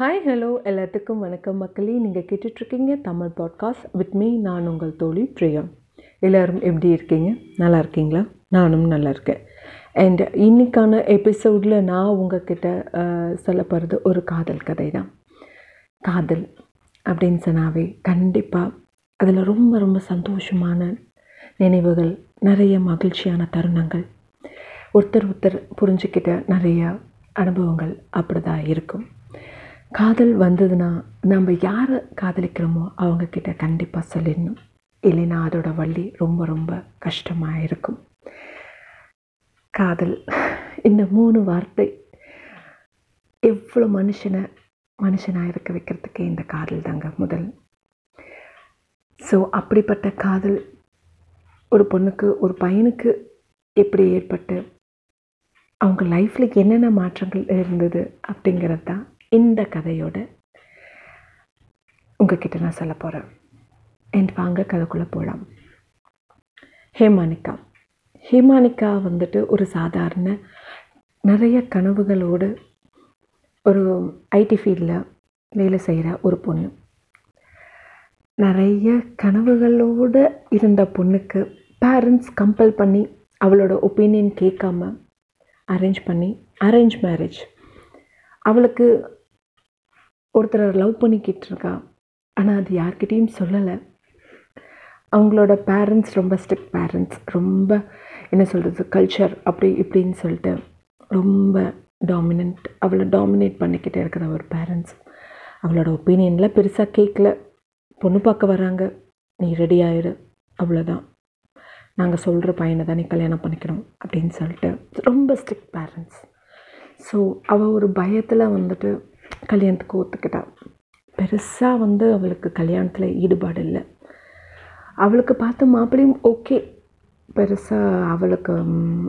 Hi hello எல்லாத்துக்கும் வணக்கம் மக்களே. நீங்கள் கேட்டுட்ருக்கீங்க தமிழ் பாட்காஸ்ட் வித் மீ நான் உங்கள் தோழி பிரியா. எல்லோரும் எப்படி இருக்கீங்க? நல்லா இருக்கீங்களா? நானும் நல்லா இருக்கேன். அண்ட் இன்னைக்கான எபிசோடில் நான் உங்ககிட்ட சொல்ல போகிறது ஒரு காதல் கதை தான் காதல் அப்படின்னு சொன்னாவே கண்டிப்பாக அதில் ரொம்ப ரொம்ப சந்தோஷமான நினைவுகள் நிறைய மகிழ்ச்சியான தருணங்கள். ஒருத்தர் ஒருத்தர் புரிஞ்சுக்கிட்ட நிறைய அனுபவங்கள் அப்படி தான் இருக்கும். காதல் வந்ததுன்னா நம்ம யாரை காதலிக்கிறோமோ அவங்கக்கிட்ட கண்டிப்பாக சொல்லிடணும். இல்லைன்னா அதோட வள்ளி ரொம்ப ரொம்ப கஷ்டமாக இருக்கும். காதல். இந்த மூணு வார்த்தை எவ்வளோ மனுஷனை மனுஷனாக இருக்க வைக்கிறதுக்கே இந்த காதல் தாங்க முதல். ஸோ அப்படிப்பட்ட காதல் ஒரு பொண்ணுக்கு ஒரு பையனுக்கு எப்படி ஏற்பட்டு அவங்க லைஃப்பில் என்னென்ன மாற்றங்கள் இருந்தது அப்படிங்கிறது தான் இந்த கதையோட உங்ககிட்ட நான் சொல்ல போகிறேன் என் வாங்க கதைக்குள்ளே போகலாம் ஹேமானிகா. ஹேமானிகா வந்துட்டு ஒரு சாதாரண நிறைய கனவுகளோடு ஒரு ஐடி ஃபீல்டில் வேலை செய்கிற ஒரு பொண்ணு. நிறைய கனவுகளோடு இருந்த பொண்ணுக்கு பேரண்ட்ஸ் கம்பல் பண்ணி அவளோட ஒப்பீனியன் கேட்காம அரேஞ்ச் பண்ணி அரேஞ்ச் மேரேஜ் அவளுக்கு ஒருத்தரை லவ் பண்ணிக்கிட்டு இருக்கா ஆனால் அது யார்கிட்டேயும் சொல்லலை. அவங்களோட பேரண்ட்ஸ் ரொம்ப ஸ்ட்ரிக்ட் பேரண்ட்ஸ் ரொம்ப என்ன சொல்கிறது கல்ச்சர் அப்படி இப்படின்னு சொல்லிட்டு ரொம்ப டாமினண்ட் அவளை டாமினேட் பண்ணிக்கிட்டே இருக்கிற ஒரு பேரண்ட்ஸ் அவளோட ஒப்பீனியனில் பெருசாக கேட்கல பொண்ணு பார்க்க வராங்க. நீ ரெடி ஆயிடு அவ்வளோதான் நாங்கள் சொல்கிற பையனை தான் நீ கல்யாணம் பண்ணிக்கணும் அப்படின்னு சொல்லிட்டு ரொம்ப ஸ்ட்ரிக்ட் பேரண்ட்ஸ் ஸோ அவள் ஒரு பயத்தில் வந்துட்டு கல்யாணத்துக்கு ஒத்துக்கிட்டா. பெருசாக வந்து அவளுக்கு கல்யாணத்தில் ஈடுபாடு இல்லை. அவளுக்கு பார்த்த மாப்பிளையும் ஓகே. பெருசாக அவளுக்கு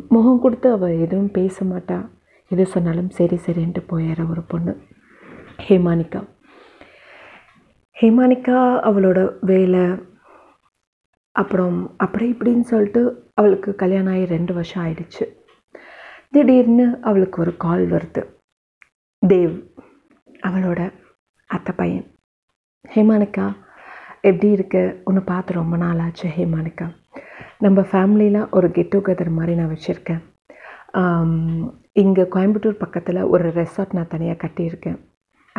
முகம் கொடுத்து அவள் எதுவும் பேச மாட்டா. எது சொன்னாலும் சரி சரின்ட்டு போயிடுற ஒரு பொண்ணு. ஹேமானிகா. ஹேமானிகா அவளோட வேலை அப்புறம் அப்படி இப்படின்னு சொல்லிட்டு அவளுக்கு கல்யாணம் ஆகி ரெண்டு வருஷம் ஆயிடுச்சு. திடீர்னு அவளுக்கு ஒரு கால் வருது. தேவ். அவளோட அத்தை பையன். ஹேமானுக்கா எப்படி இருக்கு? உன்னை பார்த்து ரொம்ப நாள் ஆச்சு ஹேமானிகா. நம்ம ஃபேமிலியில் ஒரு கெட் டுகெதர் மாதிரி நான் வச்சுருக்கேன். இங்கே கோயம்புத்தூர் பக்கத்தில் ஒரு ரெசார்ட் நான் தனியாக கட்டியிருக்கேன்.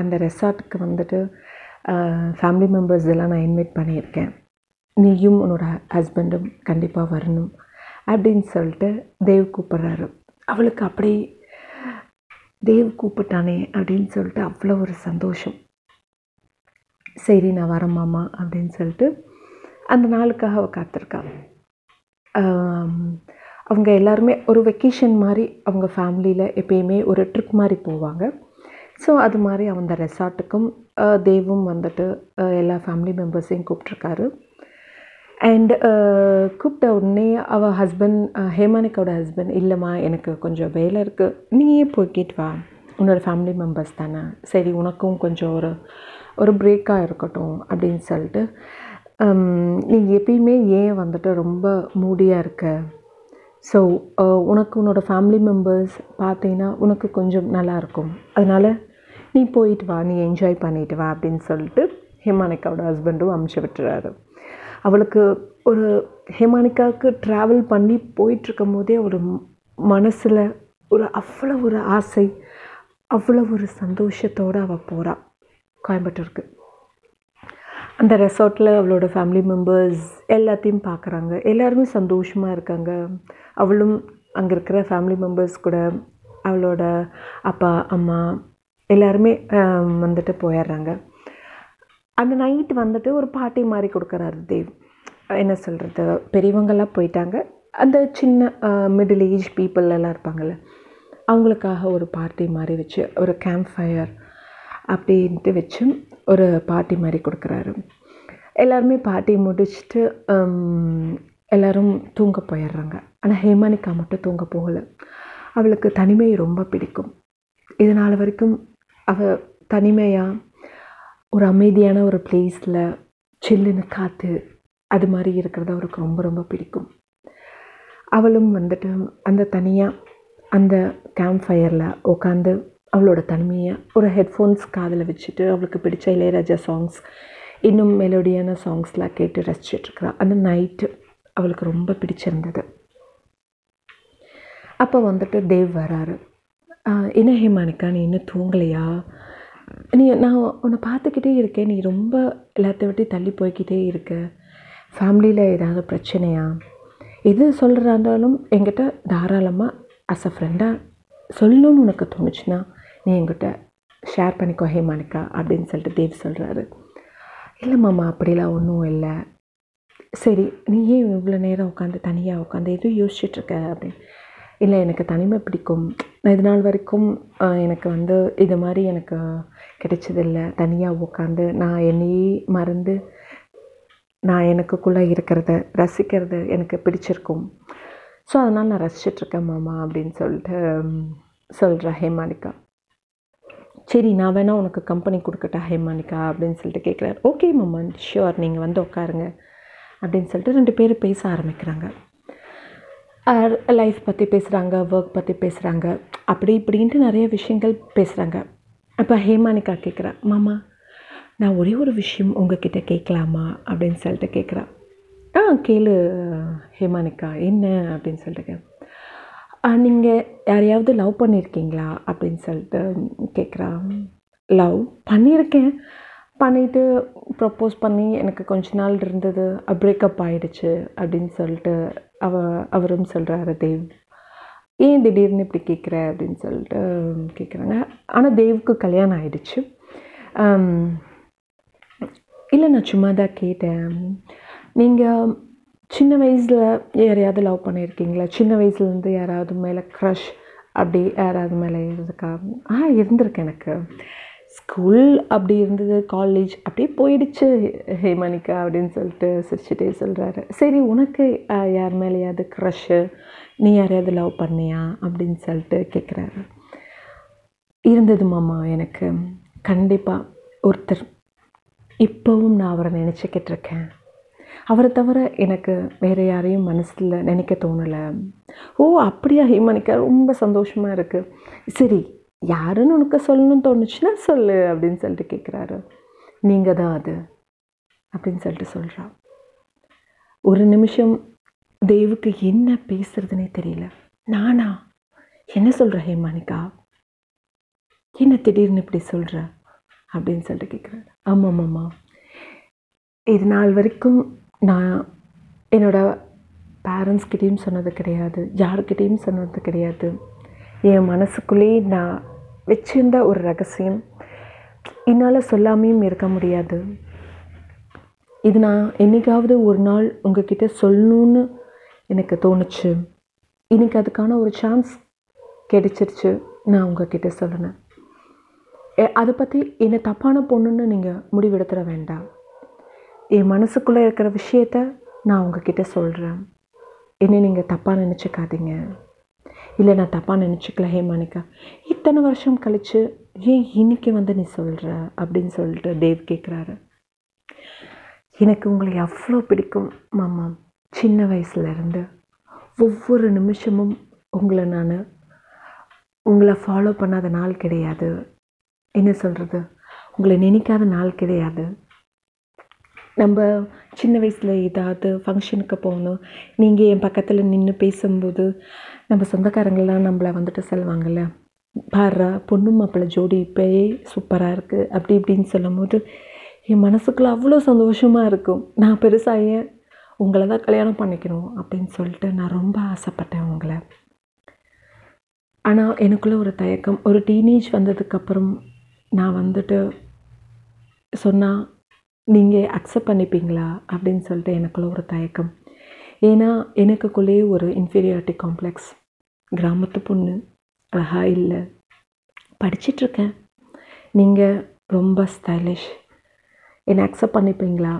அந்த ரெசார்ட்டுக்கு வந்துட்டு ஃபேமிலி மெம்பர்ஸ் எல்லாம் நான் இன்வைட் பண்ணியிருக்கேன். நீயும் உன்னோட ஹஸ்பண்டும் கண்டிப்பாக வரணும் அப்படின்னு சொல்லிட்டு தேவ் கூப்பிட்றாரு. அவளுக்கு அப்படி தேவ் கூப்பிட்டானே அப்படின்னு சொல்லிட்டு அவ்வளோ ஒரு சந்தோஷம். சரி நான் வரேன் மாமா அப்படின்னு சொல்லிட்டு அந்த நாளுக்காக அவள் காத்திருக்கா. அவங்க எல்லாருமே ஒரு வெக்கேஷன் மாதிரி அவங்க ஃபேமிலியில் எப்பயுமே ஒரு ட்ரிப் மாதிரி போவாங்க. ஸோ அது மாதிரி அந்த ரெசார்ட்டுக்கும் தேவும் வந்துட்டு எல்லா ஃபேமிலி மெம்பர்ஸையும் கூப்பிட்ருக்காரு அண்ட் uh, கூப்பிட்ட உடனே அவள் ஹஸ்பண்ட் uh, ஹேமானிக்காவோட ஹஸ்பண்ட் இல்லைம்மா எனக்கு கொஞ்சம் வேலை இருக்குது நீயே போய்கிட்டு வா. உன்னோட ஃபேமிலி மெம்பர்ஸ் தானே. சரி உனக்கும் கொஞ்சம் ஒரு ஒரு பிரேக்காக இருக்கட்டும் அப்படின்னு சொல்லிட்டு um, நீ எப்பயுமே ஏன் வந்துட்டு ரொம்ப மூடியாக இருக்க? ஸோ uh, உனக்கு உன்னோட ஃபேமிலி மெம்பர்ஸ் பார்த்தீங்கன்னா உனக்கு கொஞ்சம் நல்லாயிருக்கும் அதனால் நீ போயிட்டு வா நீ என்ஜாய் பண்ணிட்டு வா அப்படின்னு சொல்லிட்டு ஹிமானிக்காவோட ஹஸ்பண்டும் அமுச்சு விட்டுறாரு. அவளுக்கு ஒரு ஹேமானிக்காவுக்கு ட்ராவல் பண்ணி போயிட்டுருக்கும் போதே ஒரு மனசில் ஒரு அவ்வளோ ஒரு ஆசை அவ்வளோ ஒரு சந்தோஷத்தோடு அவள் போகிறாள் கோயம்புத்தூருக்கு. அந்த ரெசார்ட்டில் அவளோட ஃபேமிலி மெம்பர்ஸ் எல்லாத்தையும் பார்க்குறாங்க எல்லாருமே சந்தோஷமாக இருக்காங்க. அவளும் அங்கே இருக்கிற ஃபேமிலி மெம்பர்ஸ் கூட அவளோட அப்பா அம்மா எல்லாருமே வந்துட்டு போயிடுறாங்க. அந்த நைட்டு வந்துட்டு ஒரு பார்ட்டி மாதிரி கொடுக்குறாரு தேவ். என்ன சொல்கிறது பெரியவங்கெல்லாம் போயிட்டாங்க. அந்த சின்ன மிடில் ஏஜ் பீப்புள் எல்லாம் இருப்பாங்கள்ல அவங்களுக்காக ஒரு பார்ட்டி மாதிரி வச்சு ஒரு கேம்ப் ஃபயர் அப்படின்ட்டு வச்சு ஒரு பார்ட்டி மாதிரி கொடுக்குறாரு. எல்லாருமே பார்ட்டி முடிச்சுட்டு எல்லோரும் தூங்க போயிடுறாங்க. ஆனால் ஹேமானிகா மட்டும் தூங்க போகலை. அவளுக்கு தனிமை ரொம்ப பிடிக்கும். இதனால் வரைக்கும் அவள் தனிமையாக ஒரு அமைதியான ஒரு பிளேஸில் சில்லுன்னு காற்று அது மாதிரி இருக்கிறது அவருக்கு ரொம்ப ரொம்ப பிடிக்கும். அவளும் வந்துட்டு அந்த தனியாக அந்த கேம்ப் ஃபயரில் உட்காந்து அவளோட தனிமையை ஒரு ஹெட்ஃபோன்ஸ் காதில் வச்சுட்டு அவளுக்கு பிடிச்ச இளையராஜா சாங்ஸ் இன்னும் மெலோடியான சாங்ஸ்லாம் கேட்டு ரசிச்சிட்ருக்குறா அந்த நைட்டு அவளுக்கு ரொம்ப பிடிச்சிருந்தது. அப்போ வந்துட்டு தேவ் வராரு. என்ன ஹேமானிக்கா நீ இன்னும் தூங்கலையா? நீ நான் உன்னை பார்த்துக்கிட்டே இருக்கேன். நீ ரொம்ப எல்லாத்த விட்டு தள்ளி போய்கிட்டே இருக்க. ஃபேமிலியில் ஏதாவது பிரச்சனையா? எது சொல்கிறதா இருந்தாலும் என்கிட்ட தாராளமாக அஸ் அ ஃப்ரெண்டாக சொல்லணும்னு உனக்கு தோணுச்சுன்னா நீ என்கிட்ட ஷேர் பண்ணிக்கோ ஹேமானிக்கா அப்படின்னு சொல்லிட்டு தேவ் சொல்கிறாரு இல்லை மாமா அப்படிலாம் ஒன்றும் இல்லை. சரி நீ ஏன் இவ்வளோ நேரம் உட்காந்து தனியாக உட்காந்து எதுவும் யோசிச்சுட்ருக்க அப்படின்னு. இல்லை எனக்கு தனிமை பிடிக்கும். நான் இது நாள் வரைக்கும் எனக்கு வந்து இது மாதிரி எனக்கு கிடைச்சதில்ல. தனியாக உட்காந்து நான் என்னையே மறந்து நான் எனக்குள்ளே இருக்கிறத ரசிக்கிறது எனக்கு பிடிச்சிருக்கும். ஸோ அதனால் நான் ரசிச்சிட்ருக்கேன் மாமா அப்படின்னு சொல்லிட்டு சொல்கிறா ஹேமாலிகா. சரி நான் வேணால் உனக்கு கம்பெனி கொடுக்கட்டா ஹேமானிகா அப்படின்னு சொல்லிட்டு கேட்குறாரு ஓகே மாமா ஷியோர் நீங்கள் வந்து உட்காருங்க அப்படின்னு சொல்லிட்டு ரெண்டு பேரும் பேச ஆரம்பிக்கிறாங்க. லைஃப் பற்றி பேசுகிறாங்க ஒர்க் பற்றி பேசுகிறாங்க அப்படி இப்படின்ட்டு நிறைய விஷயங்கள் பேசுகிறாங்க அப்போ ஹேமானிகா கேட்குறா மாமா நான் ஒரே ஒரு விஷயம் உங்ககிட்ட கேட்கலாமா அப்படின்னு சொல்லிட்டு கேட்குறா ஆ கேளு ஹேமானிகா என்ன? அப்படின்னு சொல்லிட்டு நீங்கள் யாரையாவது லவ் பண்ணியிருக்கீங்களா அப்படின்னு சொல்லிட்டு கேட்குறா லவ் பண்ணியிருக்கேன் பண்ணிவிட்டு ப்ரப்போஸ் பண்ணி எனக்கு கொஞ்ச நாள் இருந்தது. பிரேக்கப் ஆகிடுச்சு அப்படின்னு சொல்லிட்டு அவ அவரும் சொல்கிறாரு தேவ். ஏன் திடீர்னு இப்படி கேட்குற அப்படின்னு சொல்லிட்டு கேட்குறாங்க. ஆனால் தேவுக்கு கல்யாணம் ஆயிடுச்சு. இல்லை நான் சும்மா தான் கேட்டேன். நீங்கள் சின்ன வயசில் யாரையாவது லவ் பண்ணியிருக்கீங்களா? சின்ன வயசுலேருந்து யாராவது மேலே க்ரஷ் அப்படி யாராவது மேலே இருந்துக்கா? ஆ இருந்திருக்கு எனக்கு. ஸ்கூல் அப்படி இருந்தது காலேஜ் அப்படியே போயிடுச்சு. ஹேமனிகா அப்படின்னு சொல்லிட்டு சிரிச்சுட்டே சொல்கிறாரு சரி உனக்கு யார் மேலேயாவது க்ரஷ்ஷு நீ யாரையாவது லவ் பண்ணியா? அப்படின்னு சொல்லிட்டு கேட்குறாரு இருந்தது மாமா எனக்கு கண்டிப்பாக ஒருத்தர். இப்போவும் நான் அவரை நினச்சிக்கிட்டு இருக்கேன் அவரை தவிர எனக்கு வேறு யாரையும் மனசில் நினைக்க தோணலை. ஓ அப்படியா ஹேமனிகா? ரொம்ப சந்தோஷமாக இருக்குது சரி யாருன்னு உனக்கு சொல்லணும்னு தோணுச்சுன்னா சொல்லு அப்படின்னு சொல்லிட்டு கேட்குறாரு நீங்கள் தான் அது அப்படின்னு சொல்லிட்டு சொல்கிறான் ஒரு நிமிஷம் தேவுக்கு என்ன பேசுறதுனே தெரியல. நானா? என்ன சொல்கிற ஹேமானிகா? என்ன திடீர்னு இப்படி சொல்கிற அப்படின்னு சொல்லிட்டு கேட்குறாரு ஆமாம் ஆமாம்மா. இது நாள் வரைக்கும் நான் என்னோடய பேரண்ட்ஸ்கிட்டேயும் சொன்னது கிடையாது. யாருக்கிட்டேயும் சொன்னது கிடையாது. என் மனசுக்குள்ளேயே நான் வச்சிருந்த ஒரு ரகசியம். என்னால் சொல்லாமையும் இருக்க முடியாது. இது நான் என்னைக்காவது ஒரு நாள் உங்ககிட்ட சொல்லணுன்னு எனக்கு தோணுச்சு. இன்றைக்கி அதுக்கான ஒரு சான்ஸ் கிடைச்சிருச்சு. நான் உங்ககிட்ட சொல்லினேன். அதை பற்றி என்னை தப்பான பொண்ணுன்னு நீங்கள் முடிவெடுத்துட வேண்டாம். என் மனசுக்குள்ளே இருக்கிற விஷயத்த நான் உங்ககிட்ட சொல்கிறேன் என்னை நீங்கள் தப்பாக நினச்சிக்காதீங்க. இல்லை நான் தப்பாக நினச்சிக்கல ஹேமானிகா இத்தனை வருஷம் கழித்து ஏன் இன்றைக்கி வந்து நீ சொல்கிற அப்படின்னு சொல்லிட்டு தேவ் கேட்குறாரு எனக்கு உங்களை அவ்வளோ பிடிக்கும் மாமா. சின்ன வயசுலேருந்து ஒவ்வொரு நிமிஷமும் உங்களை நான் உங்களை ஃபாலோ பண்ணாத நாள் கிடையாது. என்ன சொல்கிறது உங்களை நினைக்காத நாள் கிடையாது. நம்ம சின்ன வயசில் ஏதாவது ஃபங்க்ஷனுக்கு போகணும். நீங்கள் என் பக்கத்தில் நின்று பேசும்போது நம்ம சொந்தக்காரங்களாம் நம்மளை வந்துட்டு சொல்லுவாங்கள்ல பாரு பொண்ணு மாப்பிள்ளை ஜோடி இப்போயே சூப்பராக இருக்குது அப்படி இப்படின்னு சொல்லும்போது என் மனசுக்குள்ளே அவ்வளோ சந்தோஷமாக இருக்கும். நான் பெருசாக ஏன் உங்களை தான் கல்யாணம் பண்ணிக்கணும் அப்படின்னு சொல்லிட்டு நான் ரொம்ப ஆசைப்பட்டேன் உங்களை. ஆனால் எனக்குள்ளே ஒரு தயக்கம் ஒரு டீனேஜ் வந்ததுக்கப்புறம் நான் வந்துட்டு சொன்னால் நீங்கள் அக்செப்ட் பண்ணிப்பீங்களா? அப்படின்னு சொல்லிட்டு எனக்குள்ள ஒரு தயக்கம். ஏன்னா எனக்குள்ளேயே ஒரு இன்ஃபீரியாரிட்டி காம்ப்ளெக்ஸ் கிராமத்து பொண்ணு அழகா இல்லை. படிச்சிட்ருக்கேன் நீங்கள் ரொம்ப ஸ்டைலிஷ் என்னை அக்செப்ட் பண்ணிப்பீங்களா?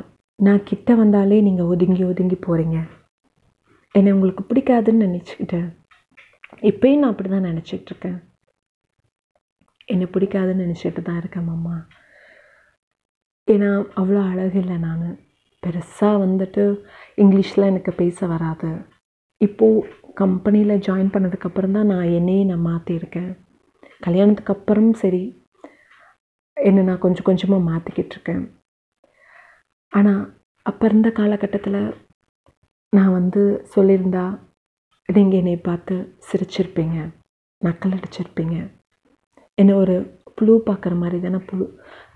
நான் கிட்ட வந்தாலே நீங்கள் ஒதுங்கி ஒதுங்கி போகிறீங்க என்னை உங்களுக்கு பிடிக்காதுன்னு நினச்சிக்கிட்டேன். இப்போயும் நான் அப்படி தான் நினச்சிட்டு இருக்கேன். என்னை பிடிக்காதுன்னு நினச்சிட்டு தான் இருக்கேன் மாமா. ஏன்னா அவ்வளோ அழகு இல்லை நான். பெருசாக வந்துட்டு இங்கிலீஷில் எனக்கு பேச வராது. இப்போது கம்பெனியில் ஜாயின் பண்ணதுக்கப்புறம் தான் நான் என்னையே நான் மாற்றிருக்கேன் கல்யாணத்துக்கு அப்புறம் சரி என்னை நான் கொஞ்சம் கொஞ்சமாக மாற்றிக்கிட்டு இருக்கேன். ஆனால் அப்போ இருந்த காலகட்டத்தில் நான் வந்து சொல்லியிருந்தா நீங்கள் என்னை பார்த்து சிரிச்சிருப்பீங்க நக்கல் அடிச்சிருப்பீங்க. என்ன ஒரு புழு பார்க்குற மாதிரி தானே புழு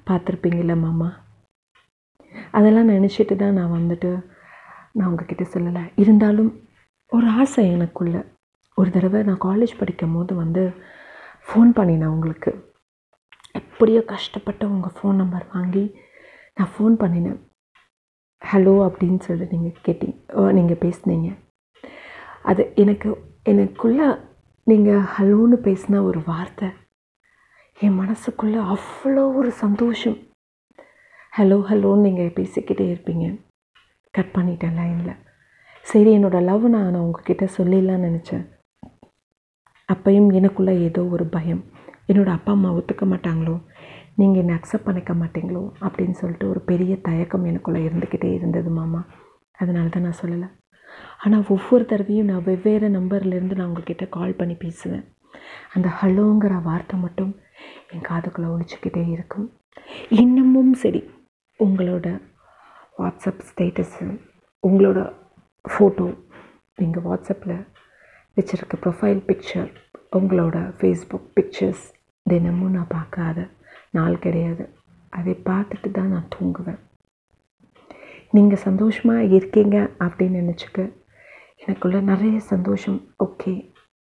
பார்த்துருப்பீங்கள்ல மாமா? அதெல்லாம் நினச்சிட்டு தான் நான் வந்துட்டு நான் உங்ககிட்ட சொல்லலை. இருந்தாலும் ஒரு ஆசை எனக்குள்ள. ஒரு தடவை நான் காலேஜ் படிக்கும் போது வந்து ஃபோன் பண்ணினேன் உங்களுக்கு. எப்படியோ கஷ்டப்பட்டு உங்கள் ஃபோன் நம்பர் வாங்கி நான் ஃபோன் பண்ணினேன். ஹலோ அப்படின்னு சொல்லி நீங்கள் கேட்டீங்க நீங்கள் பேசுனீங்க. அது எனக்கு எனக்குள்ளே நீங்கள் ஹலோன்னு பேசின ஒரு வார்த்தை என் மனசுக்குள்ளே அவ்வளோ ஒரு சந்தோஷம். ஹலோ ஹலோன்னு நீங்கள் பேசிக்கிட்டே இருப்பீங்க. கட் பண்ணிட்டேன் லைனில் சரி என்னோடய லவ் நான் நான் உங்ககிட்ட சொல்லிடலான்னு நினச்சேன். அப்பையும் எனக்குள்ளே ஏதோ ஒரு பயம். என்னோடய அப்பா அம்மா ஒத்துக்க மாட்டாங்களோ? நீங்கள் என்னை அக்செப்ட் பண்ணிக்க மாட்டீங்களோ அப்படின்னு சொல்லிட்டு ஒரு பெரிய தயக்கம் எனக்குள்ளே இருந்துக்கிட்டே இருந்தது மாமா. அதனால தான் நான் சொல்லலை. ஆனால் ஒவ்வொரு தடவையும் நான் வெவ்வேறு நம்பர்லேருந்து நான் உங்ககிட்ட கால் பண்ணி பேசுவேன். அந்த ஹலோங்கிற வார்த்தை மட்டும் என் காதுக்குள்ளே ஒழிச்சிக்கிட்டே இருக்கும். இன்னமும் சரி உங்களோட வாட்ஸ்அப் ஸ்டேட்டஸு உங்களோட ஃபோட்டோ நீங்கள் வாட்ஸ்அப்பில் வச்சுருக்க ப்ரொஃபைல் பிக்சர் உங்களோட ஃபேஸ்புக் பிக்சர்ஸ் தினமும் நான் பார்க்காத நாள் கிடையாது. அதை பார்த்துட்டு தான் நான் தூங்குவேன். நீங்கள் சந்தோஷமாக இருக்கீங்க அப்படின்னு நினச்சிக்க எனக்குள்ள நிறைய சந்தோஷம். ஓகே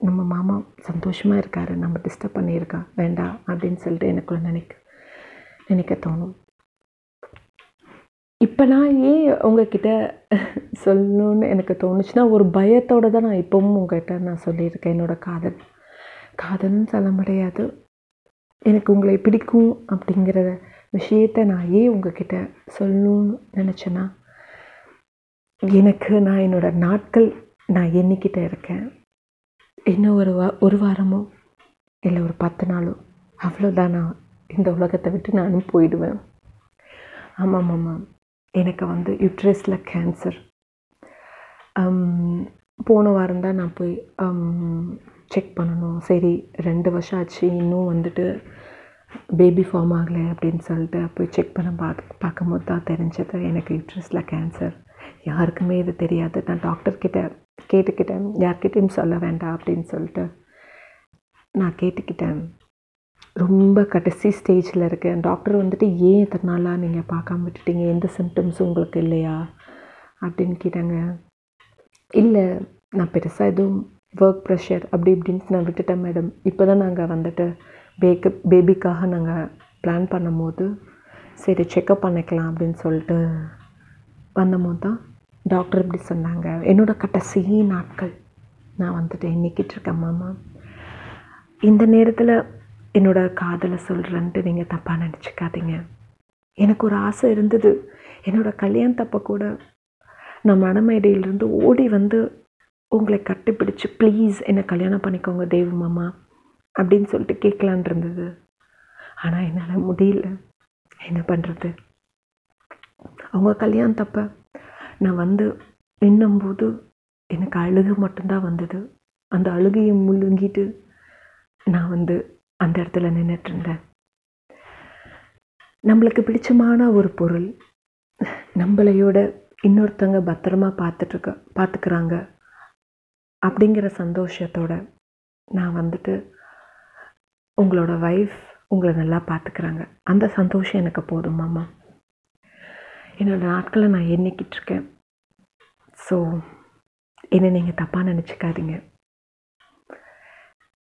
நம்ம மாமா சந்தோஷமாக இருக்காரு நம்ம டிஸ்டர்ப் பண்ணியிருக்கா வேண்டாம் அப்படின்னு சொல்லிட்டு எனக்குள்ள நினைக்க நினைக்க தோணும். இப்போ நான் ஏன் உங்ககிட்ட சொல்லணும்னு எனக்கு தோணுச்சுன்னா ஒரு பயத்தோடு தான் நான் இப்போவும் உங்ககிட்ட நான் சொல்லியிருக்கேன். என்னோடய காதல் காதல்னு சொல்ல முடியாது. எனக்கு உங்களை பிடிக்கும் அப்படிங்கிற விஷயத்த நான் ஏன் உங்ககிட்ட சொல்லணும்னு நினச்சேன்னா எனக்கு நான் என்னோடய நாட்கள் நான் எண்ணிக்கிட்ட இருக்கேன். இன்னும் ஒரு வா ஒரு வாரமோ இல்லை ஒரு பத்து நாளோ அவ்வளோதான் நான் இந்த உலகத்தை விட்டு நானும் போயிடுவேன். ஆமாம் ஆமாம் எனக்கு வந்து யுட்ரஸில் கேன்சர் போன வாரம் தான் நான் போய் செக் பண்ணணும். சரி ரெண்டு வருஷம் ஆச்சு இன்னும் வந்துட்டு பேபி ஃபார்ம் ஆகலை அப்படின்னு சொல்லிட்டு போய் செக் பண்ண பார்க்க பார்க்கும்போது தான் தெரிஞ்சது எனக்கு யூட்ரஸில் கேன்சர் யாருக்குமே இது தெரியாது. நான் டாக்டர்கிட்ட கேட்டுக்கிட்டேன். யார்கிட்டையும் சொல்ல வேண்டாம் அப்படின்னு சொல்லிட்டு நான் கேட்டுக்கிட்டேன். ரொம்ப கடைசி ஸ்டேஜில் இருக்கேன் டாக்டர் வந்துட்டு ஏன் இத்தனை நாளாக நீங்கள் பார்க்காம விட்டுட்டீங்க? எந்த சிம்டம்ஸும் உங்களுக்கு இல்லையா? அப்படின்னு கேட்டாங்க. இல்லை நான் பெருசாக எதுவும் ஒர்க் ப்ரெஷர் அப்படி இப்படின்ட்டு நான் விட்டுட்டேன் மேடம் இப்போ தான் நாங்கள் வந்துட்டு பேக்கு பேபிக்காக நாங்கள் பிளான் பண்ணும்போது சரி செக்கப் பண்ணிக்கலாம் அப்படின்னு சொல்லிட்டு வந்தபோது தான் டாக்டர் இப்படி சொன்னாங்க. என்னோடய கடைசி நாட்கள் நான் வந்துட்டு எண்ணிக்கிட்டு இருக்கேன் மாமா. இந்த நேரத்தில் என்னோடய காதலை சொல்கிறேன்ட்டு நீங்கள் தப்பாக நினச்சிக்காதீங்க. எனக்கு ஒரு ஆசை இருந்தது. என்னோடய கல்யாணத்தப்போ கூட நான் மணமேடையிலிருந்து ஓடி வந்து உங்களை கட்டிப்பிடிச்சு ப்ளீஸ் என்னை கல்யாணம் பண்ணிக்கோங்க தேவ மாமா அப்படின்னு சொல்லிட்டு கேட்கலான் இருந்தது. ஆனால் என்னால் முடியல. என்ன பண்ணுறது அவங்க கல்யாணத்தப்ப நான் வந்து எண்ணும்போது எனக்கு அழுகு மட்டும்தான் வந்தது. அந்த அழுகையை முழுங்கிட்டு நான் வந்து அந்த இடத்துல நின்றுட்டுருந்தேன் நம்மளுக்கு பிடிச்சமான ஒரு பொருள். நம்மளையோட இன்னொருத்தவங்க பத்திரமா பார்த்துட்ருக்க பார்த்துக்கிறாங்க. அப்படிங்கிற சந்தோஷத்தோட நான் வந்துட்டு உங்களோட ஒய்ஃப் உங்களை நல்லா பார்த்துக்கிறாங்க. அந்த சந்தோஷம் எனக்கு போதும் மாமா. என்னோடய நாட்களை நான் எண்ணிக்கிட்டு இருக்கேன். ஸோ என்னை நீங்கள் தப்பாக நினச்சிக்காதீங்க.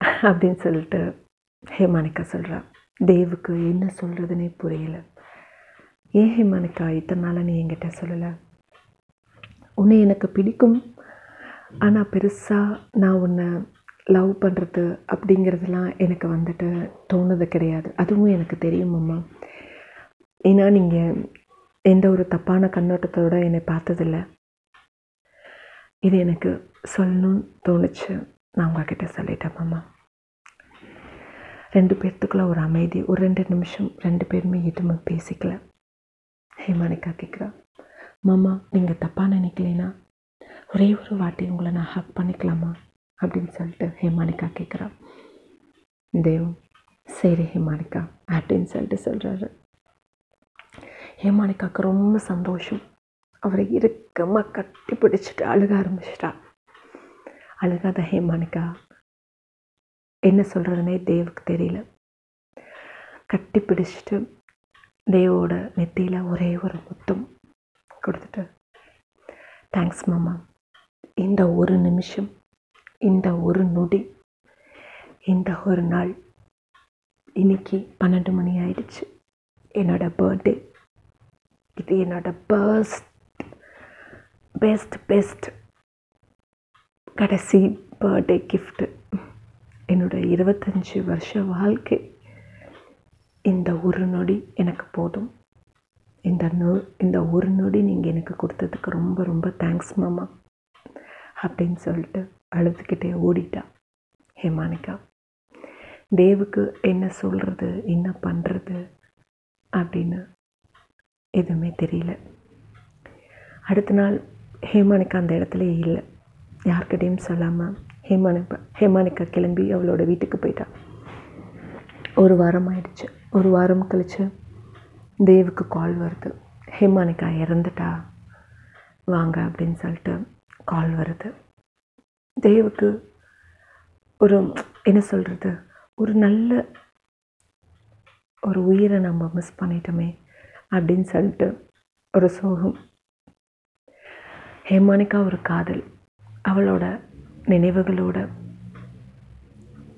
அப்படின்னு சொல்லிட்டு ஹேமானிக்கா சொல்கிறா தேவுக்கு என்ன சொல்கிறதுனே புரியல. ஏன் ஹேமானிக்கா இத்தனை நாளாக நீ என்கிட்ட சொல்லலை? உன்னை எனக்கு பிடிக்கும். ஆனால் பெருசாக நான் உன்னை லவ் பண்ணுறது அப்படிங்கிறதுலாம் எனக்கு வந்துட்டு தோணுது கிடையாது. அதுவும் எனக்கு தெரியும் அம்மா. ஏன்னா நீங்கள் எந்த ஒரு தப்பான கண்ணோட்டத்தோடு என்னை பார்த்ததில்ல. இது எனக்கு சொல்லணும்னு தோணுச்சு. நான் உங்ககிட்ட சொல்லிட்டேன் மாமா. ரெண்டு பேர்த்துக்குள்ள ஒரு அமைதி ஒரு ரெண்டு நிமிஷம் ரெண்டு பேருமே எதுவுமே பேசிக்கல. ஹேமானிகா கேட்குறா மாமா நீங்கள் தப்பாக நினைக்கலைன்னா ஒரே ஒரு வாட்டி உங்களை நான் ஹக் பண்ணிக்கலாமா அப்படின்னு சொல்லிட்டு ஹேமானிகா கேட்குறா தேவ் சரி ஹேமானிகா அப்படின்னு சொல்லிட்டு சொல்கிறாரு ஹேமானிகாவுக்கு ரொம்ப சந்தோஷம். அவரை இறுக்கமாக கட்டி பிடிச்சிட்டு அழுக ஆரம்பிச்சிட்டா. அழுகாத ஹேமானிகா என்ன சொல்கிறதுனே தேவுக்கு தெரியல. கட்டி பிடிச்சிட்டு தேவோட நெத்தியில் ஒரே ஒரு முத்தம் கொடுத்துட்டு தேங்க்ஸ் மாமா. இந்த ஒரு நிமிஷம் இந்த ஒரு நொடி இந்த ஒரு நாள். இன்னைக்கு பன்னெண்டு மணி ஆயிடுச்சு. என்னோட பர்த்டே இது என்னோட பர்ஸ்ட் பெஸ்ட் பெஸ்ட் கடைசி பர்த்டே கிஃப்ட்டு என்னோட இருபத்தஞ்சி வருஷ வாழ்க்கை. இந்த ஒரு நொடி எனக்கு போதும். இந்த நொ இந்த ஒரு நொடி நீங்கள் எனக்கு கொடுத்ததுக்கு ரொம்ப ரொம்ப தேங்க்ஸ் மாமா. அப்படின்னு சொல்லிட்டு அழுதுகிட்டே ஓடிட்டா ஹேமானிகா. தேவுக்கு என்ன சொல்கிறது என்ன பண்ணுறது அப்படின்னு எதுவுமே தெரியல. அடுத்த நாள் ஹேமானிகா அந்த இடத்துல இல்லை. யார்கிட்டையும் சொல்லாமல் ஹேமானிகா ஹேமானிகா கிளம்பி அவளோட வீட்டுக்கு போயிட்டா. ஒரு வாரம் ஆயிடுச்சு. ஒரு வாரம் கழிச்சு தேவுக்கு கால் வருது. ஹேமானிகா இறந்துட்டா. வாங்க அப்படின்னு சொல்லிட்டு கால் வருது. தேவுக்கு ஒரு என்ன சொல்கிறது ஒரு நல்ல ஒரு உயிரை நம்ம மிஸ் பண்ணிட்டோமே அப்படின்னு சொல்லிட்டு ஒரு சோகம். ஹேமானிக்கா ஒரு காதல். அவளோட நினைவுகளோட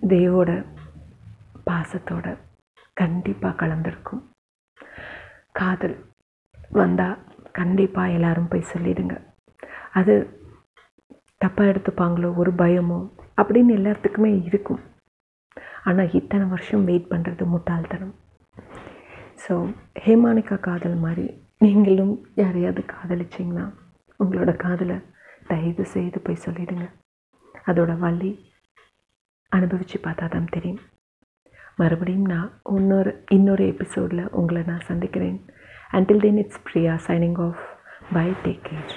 தேவோட பாசத்தோட கண்டிப்பாக கலந்துருக்கும். காதல் வந்தால் கண்டிப்பாக எல்லாரும் போய் சொல்லிடுங்க. அது தப்பாக எடுத்துப்பாங்களோ? ஒரு பயமோ? அப்படின்னு எல்லாத்துக்குமே இருக்கும். ஆனால் இத்தனை வருஷம் வெயிட் பண்ணுறது முட்டாள்தனம். ஸோ ஹேமானிகா காதல் மாதிரி நீங்களும் யாரையாவது காதலிச்சிங்கன்னா உங்களோட காதலை தயவு செய்து போய் சொல்லிடுங்க. அதோட வலி அனுபவித்து பார்த்தா தான் தெரியும். மறுபடியும் நான் இன்னொரு இன்னொரு எபிசோடில் உங்களை நான் சந்திக்கிறேன். Until then it's Priya signing off bye take care